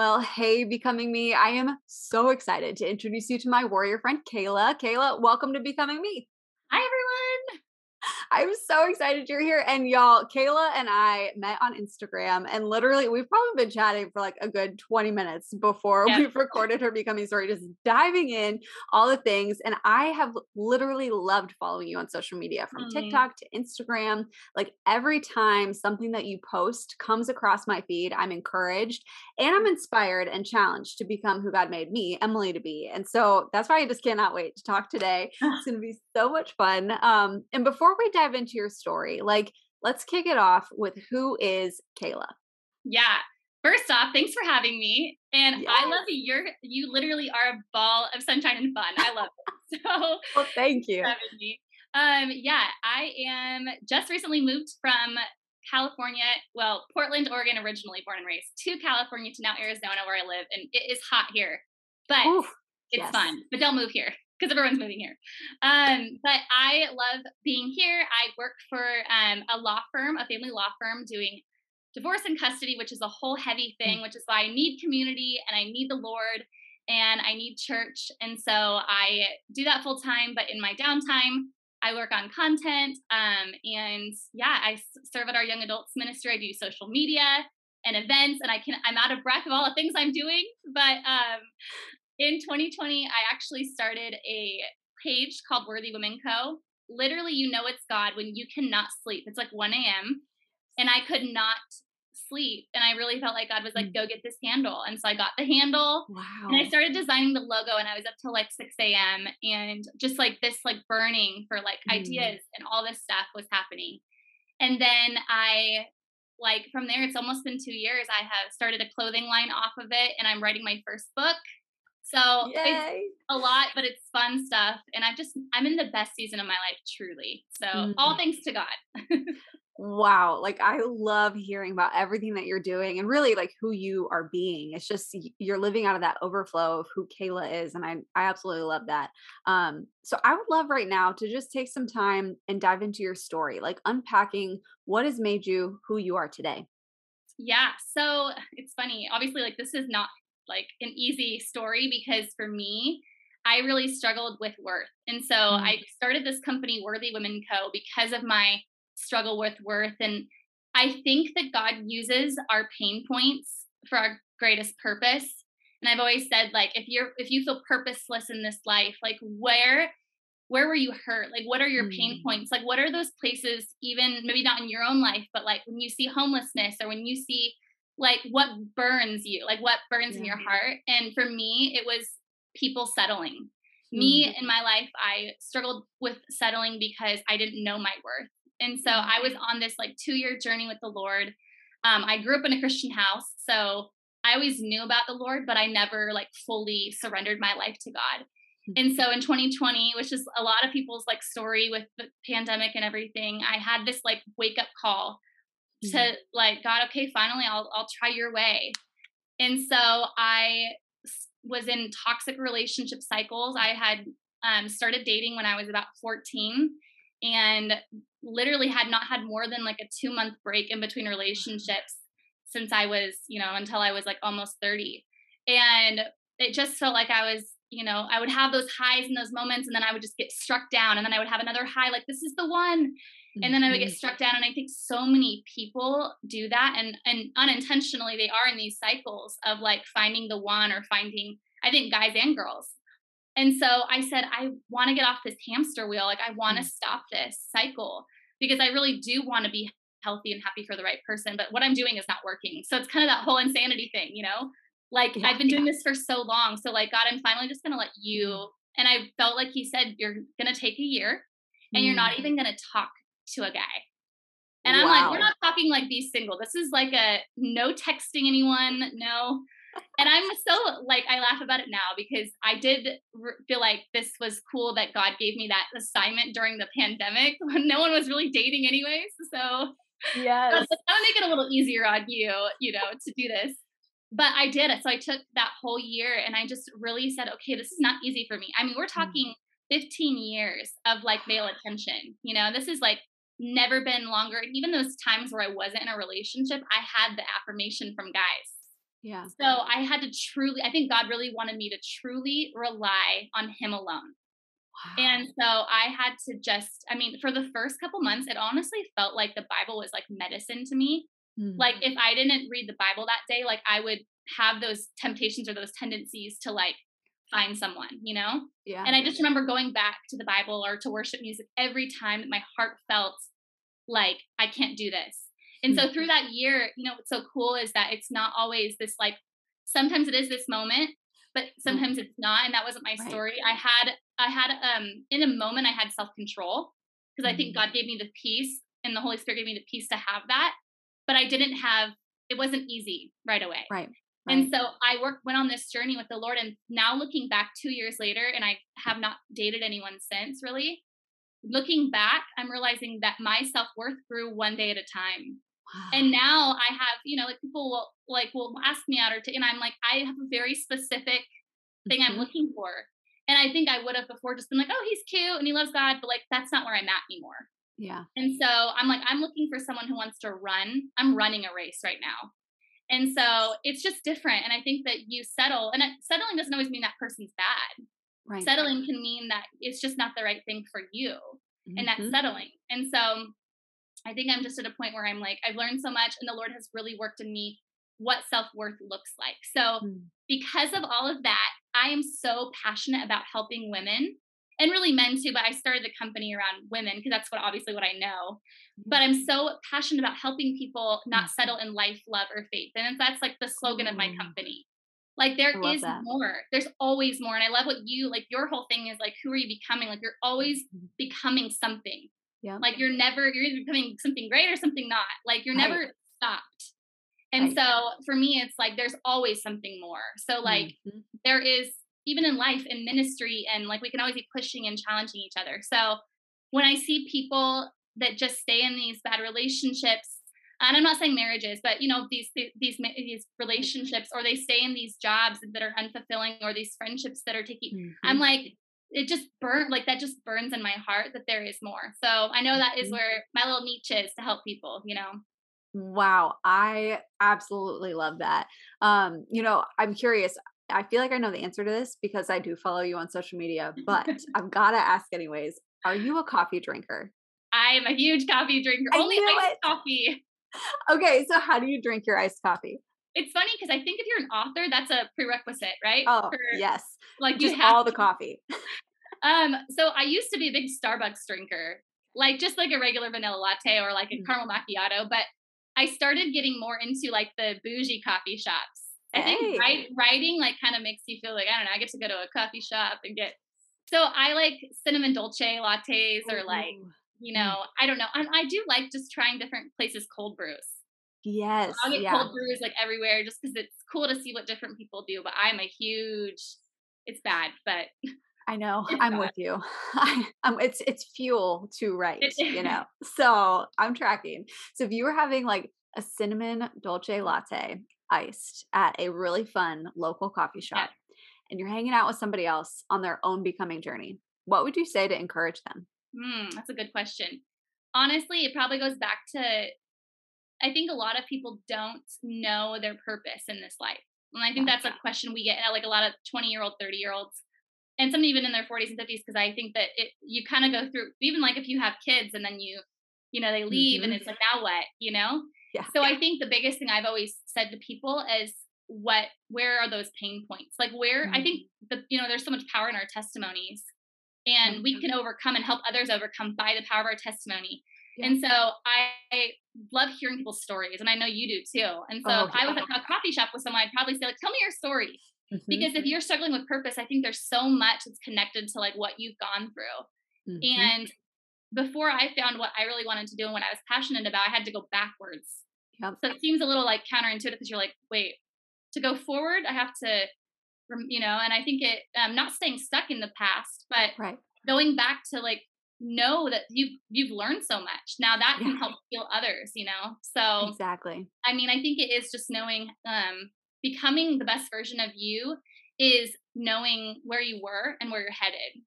Well, hey, Becoming Me. I am so excited to introduce you to my warrior friend, Kayla. Kayla, welcome to Becoming Me. I'm so excited you're here. And y'all, Kayla and I met on Instagram, and literally, we've probably been chatting for like a good 20 minutes before yeah. we've recorded her becoming story, just diving in all the things. And I have literally loved following you on social media from mm-hmm. TikTok to Instagram. Like every time something that you post comes across my feed, I'm encouraged and I'm inspired and challenged to become who God made me, Emily, to be. And so that's why I just cannot wait to talk today. It's going to be so much fun. Um, and before we dive into your story, like let's kick it off with who is Kayla? Yeah. First off, thanks for having me. And yes. I love you. You're you literally are a ball of sunshine and fun. I love it. So well, thank you. Um, yeah, I am just recently moved from California, well, Portland, Oregon, originally born and raised, to California to now Arizona where I live. And it is hot here. But Oof, it's yes. fun. But don't move here because everyone's moving here. Um, but I love being here. I work for um, a law firm, a family law firm, doing divorce and custody, which is a whole heavy thing, mm. which is why I need community and I need the Lord and I need church. And so I do that full time, but in my downtime, I work on content. Um, and yeah, I serve at our young adults ministry. I do social media and events, and I can I'm out of breath of all the things I'm doing. But um, in 2020, I actually started a page called Worthy Women Co. Literally, you know it's God when you cannot sleep. It's like 1 a.m. and I could not sleep. And I really felt like God was like, mm. go get this handle. And so I got the handle. Wow. And I started designing the logo and I was up till like 6 a.m. And just like this like burning for like mm. ideas and all this stuff was happening. And then I like from there, it's almost been two years. I have started a clothing line off of it and I'm writing my first book. So Yay. it's a lot, but it's fun stuff. And I'm just, I'm in the best season of my life, truly. So mm-hmm. all thanks to God. wow. Like I love hearing about everything that you're doing and really like who you are being. It's just, you're living out of that overflow of who Kayla is. And I, I absolutely love that. Um, so I would love right now to just take some time and dive into your story, like unpacking what has made you who you are today. Yeah. So it's funny. Obviously, like this is not like an easy story because for me, I really struggled with worth. And so mm-hmm. I started this company, Worthy Women Co., because of my struggle with worth. And I think that God uses our pain points for our greatest purpose. And I've always said, like, if you're if you feel purposeless in this life, like where where were you hurt? Like what are your mm-hmm. pain points? Like what are those places, even maybe not in your own life, but like when you see homelessness or when you see like what burns you like what burns yeah. in your heart and for me it was people settling mm-hmm. me in my life i struggled with settling because i didn't know my worth and so i was mm-hmm. on this like two year journey with the lord um, i grew up in a christian house so i always knew about the lord but i never like fully surrendered my life to god mm-hmm. and so in 2020 which is a lot of people's like story with the pandemic and everything i had this like wake up call mm-hmm. to like god okay finally i'll i'll try your way. And so i was in toxic relationship cycles. I had um, started dating when i was about 14 and literally had not had more than like a two month break in between relationships since i was you know until i was like almost 30 and it just felt like i was you know i would have those highs and those moments and then i would just get struck down and then i would have another high like this is the one and then I would get mm-hmm. struck down. And I think so many people do that, and and unintentionally they are in these cycles of like finding the one or finding. I think guys and girls. And so I said, I want to get off this hamster wheel. Like I want to mm. stop this cycle because I really do want to be healthy and happy for the right person. But what I'm doing is not working. So it's kind of that whole insanity thing, you know? Like yeah, I've been doing yeah. this for so long. So like God, I'm finally just gonna let you. Mm. And I felt like He said, you're gonna take a year, and you're not even gonna talk to a guy. And I'm wow. like, we're not talking like be single. This is like a no texting anyone, no. And I'm so like, I laugh about it now because I did re- feel like this was cool that God gave me that assignment during the pandemic when no one was really dating, anyways. So, yes, that would make it a little easier on you, you know, to do this. But I did it. So I took that whole year and I just really said, okay, this is not easy for me. I mean, we're mm. talking 15 years of like male attention. You know, this is like never been longer. And even those times where I wasn't in a relationship, I had the affirmation from guys. Yeah. So I had to truly, I think God really wanted me to truly rely on Him alone. Wow. And so I had to just, I mean, for the first couple months, it honestly felt like the Bible was like medicine to me. Mm-hmm. Like if I didn't read the Bible that day, like I would have those temptations or those tendencies to like find someone, you know? Yeah. And I just remember going back to the Bible or to worship music every time that my heart felt like I can't do this. And so through that year, you know, what's so cool is that it's not always this like sometimes it is this moment, but mm. sometimes it's not. And that wasn't my story. Right. I had I had um in a moment I had self-control because mm-hmm. I think mm. God gave me the peace and the Holy Spirit gave me the peace to have that. But I didn't have it wasn't easy right away. Right. Right. And so I worked went on this journey with the Lord and now looking back 2 years later and I have not dated anyone since really. Looking back, I'm realizing that my self-worth grew one day at a time. Wow. And now I have, you know, like people will like will ask me out or to, and I'm like, I have a very specific thing mm-hmm. I'm looking for. And I think I would have before just been like, oh, he's cute and he loves God, but like that's not where I'm at anymore. Yeah. And so I'm like, I'm looking for someone who wants to run. I'm running a race right now. And so it's just different. And I think that you settle, and settling doesn't always mean that person's bad. Right. Settling can mean that it's just not the right thing for you. Mm-hmm. And that's settling. And so I think I'm just at a point where I'm like, I've learned so much, and the Lord has really worked in me what self worth looks like. So, mm. because of all of that, I am so passionate about helping women and really men too. But I started the company around women because that's what obviously what I know. But I'm so passionate about helping people not mm. settle in life, love, or faith. And that's like the slogan of my mm. company. Like there is that. more. There's always more. And I love what you like your whole thing is like who are you becoming? Like you're always mm-hmm. becoming something. Yeah. Like you're never you're either becoming something great or something not. Like you're right. never stopped. And right. so for me it's like there's always something more. So like mm-hmm. there is even in life in ministry and like we can always be pushing and challenging each other. So when I see people that just stay in these bad relationships and I'm not saying marriages, but you know these these these relationships, or they stay in these jobs that are unfulfilling, or these friendships that are taking. Mm-hmm. I'm like, it just burnt like that just burns in my heart that there is more. So I know that is mm-hmm. where my little niche is to help people. You know. Wow, I absolutely love that. Um, you know, I'm curious. I feel like I know the answer to this because I do follow you on social media, but I've got to ask anyways. Are you a coffee drinker? I am a huge coffee drinker. I Only iced it. coffee. Okay, so how do you drink your iced coffee? It's funny because I think if you're an author, that's a prerequisite, right? Oh, For, yes. Like just you have all the coffee. um, so I used to be a big Starbucks drinker, like just like a regular vanilla latte or like a mm. caramel macchiato, but I started getting more into like the bougie coffee shops. I think write, writing like kind of makes you feel like I don't know. I get to go to a coffee shop and get. So I like cinnamon dolce lattes or like you mm. know, I don't know. And I do like just trying different places cold brews. Yes. I'll get yeah. cold brews like everywhere just because it's cool to see what different people do. But I'm a huge, it's bad, but I know I'm with you. I, um, it's it's fuel to write, you know. So I'm tracking. So if you were having like a cinnamon dolce latte iced at a really fun local coffee shop, yeah. and you're hanging out with somebody else on their own becoming journey, what would you say to encourage them? Hmm, that's a good question. Honestly, it probably goes back to I think a lot of people don't know their purpose in this life. And I think that's a question we get like a lot of 20 year old, 30 year olds, and some even in their 40s and 50s, because I think that it you kind of go through even like if you have kids and then you, you know, they leave mm-hmm. and it's like now what, you know? Yeah. So I think the biggest thing I've always said to people is what where are those pain points? Like where mm-hmm. I think the you know, there's so much power in our testimonies and we mm-hmm. can overcome and help others overcome by the power of our testimony. Yeah. And so I love hearing people's stories, and I know you do too. And so oh, if I was at a coffee shop with someone, I'd probably say, like, tell me your story. Mm-hmm. Because if you're struggling with purpose, I think there's so much that's connected to like what you've gone through. Mm-hmm. And before I found what I really wanted to do and what I was passionate about, I had to go backwards. Yep. So it seems a little like counterintuitive because you're like, wait, to go forward, I have to, you know, and I think it, um, not staying stuck in the past, but right. going back to like know that you've you've learned so much now that can help heal others you know so exactly i mean i think it is just knowing um becoming the best version of you is knowing where you were and where you're headed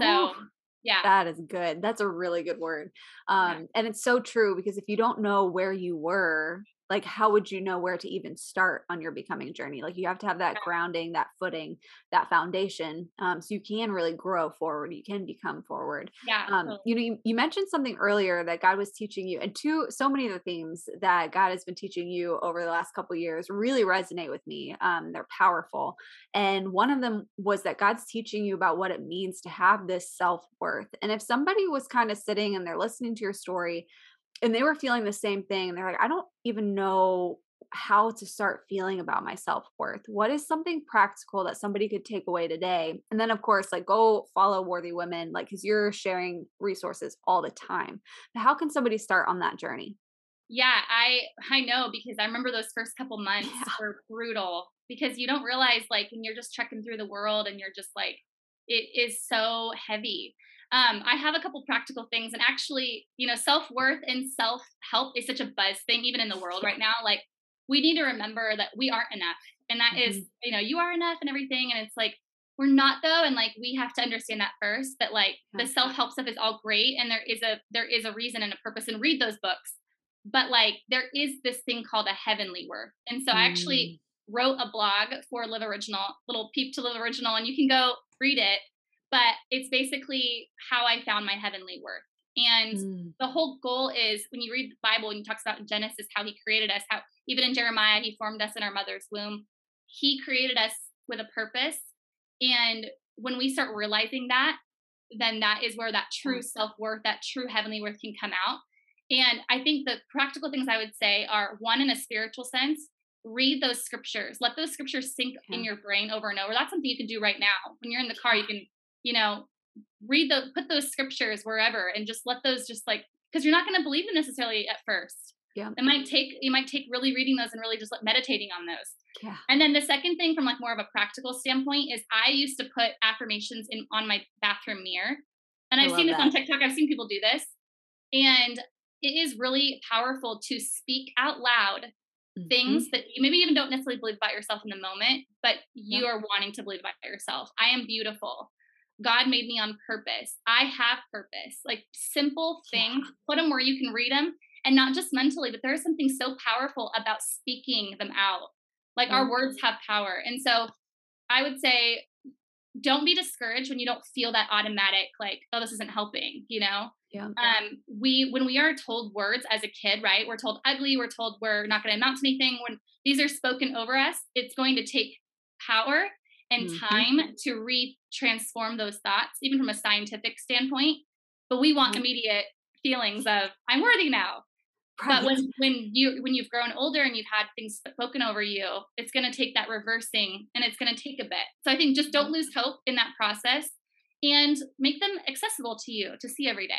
so Ooh, yeah that is good that's a really good word um yeah. and it's so true because if you don't know where you were like how would you know where to even start on your becoming journey? Like you have to have that grounding that footing that foundation um, so you can really grow forward you can become forward. Yeah um, you know you, you, mentioned something earlier that god was teaching you and two so many of the themes that god has been teaching you over the last couple years really resonate with me um, they're powerful and one of them was that god's teaching you about what it means to have this self-worth and if somebody was kind of sitting and they're listening to your story and they were feeling the same thing. And they're like, I don't even know how to start feeling about my self-worth. What is something practical that somebody could take away today? And then of course, like go follow worthy women, like because you're sharing resources all the time. But how can somebody start on that journey? Yeah, I I know because I remember those first couple months yeah. were brutal because you don't realize like when you're just trekking through the world and you're just like it is so heavy um, I have a couple practical things, and actually, you know, self worth and self help is such a buzz thing, even in the world right now. Like, we need to remember that we aren't enough, and that mm-hmm. is, you know, you are enough and everything. And it's like we're not though, and like we have to understand that first. That like the self help stuff is all great, and there is a there is a reason and a purpose, and read those books. But like there is this thing called a heavenly worth, and so mm. I actually mm. wrote a blog for Live Original, little peep to Live Original, and you can go read it but it's basically how I found my heavenly worth. And mm. the whole goal is when you read the Bible and he talks about in Genesis how he created us, how even in Jeremiah he formed us in our mother's womb. He created us with a purpose. And when we start realizing that, then that is where that true self worth, that true heavenly worth can come out. And I think the practical things I would say are one, in a spiritual sense, read those scriptures. Let those scriptures sink yeah. in your brain over and over. That's something you can do right now. When you're in the car, you can you know, read the put those scriptures wherever and just let those just like because you're not going to believe them necessarily at first. Yeah. It might take you might take really reading those and really just like meditating on those. Yeah. And then the second thing from like more of a practical standpoint is I used to put affirmations in on my bathroom mirror. And I've seen this that. on TikTok. I've seen people do this. And it is really powerful to speak out loud mm-hmm. things that you maybe even don't necessarily believe about yourself in the moment, but you yeah. are wanting to believe about yourself. I am beautiful. God made me on purpose. I have purpose. Like simple things, yeah. put them where you can read them and not just mentally, but there's something so powerful about speaking them out. Like mm-hmm. our words have power. And so I would say don't be discouraged when you don't feel that automatic like oh this isn't helping you know yeah um we when we are told words as a kid right we're told ugly we're told we're not going to amount to anything when these are spoken over us it's going to take power and mm-hmm. time to re transform those thoughts, even from a scientific standpoint. But we want mm-hmm. immediate feelings of I'm worthy now. Right. But when when you when you've grown older and you've had things spoken over you, it's going to take that reversing and it's going to take a bit. So I think just don't lose hope in that process and make them accessible to you to see every day.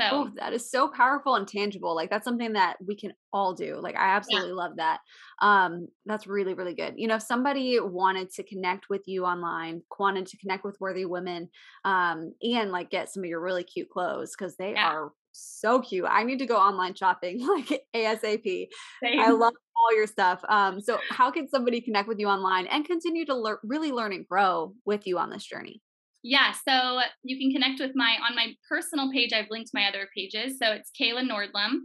So oh, that is so powerful and tangible. Like that's something that we can all do. Like I absolutely yeah. love that. Um, that's really, really good. You know, if somebody wanted to connect with you online, wanted to connect with worthy women, um, and like get some of your really cute clothes because they yeah. are so cute. I need to go online shopping like ASAP. Same. I love all your stuff. Um, so how can somebody connect with you online and continue to learn, really learn and grow with you on this journey? Yeah, so you can connect with my on my personal page. I've linked my other pages. So it's Kayla Nordlum,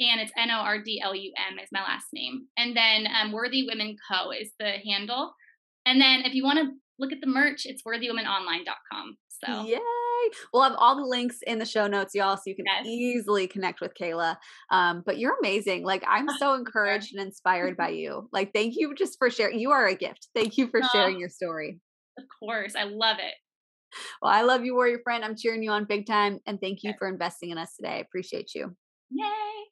and it's N O R D L U M is my last name. And then um, Worthy Women Co is the handle. And then if you want to look at the merch, it's worthywomenonline.com. So yay! We'll have all the links in the show notes, y'all, so you can yes. easily connect with Kayla. Um, but you're amazing. Like I'm so encouraged and inspired by you. Like thank you just for sharing. You are a gift. Thank you for sharing your story. Of course, I love it. Well, I love you, warrior friend. I'm cheering you on big time. And thank you for investing in us today. I appreciate you. Yay.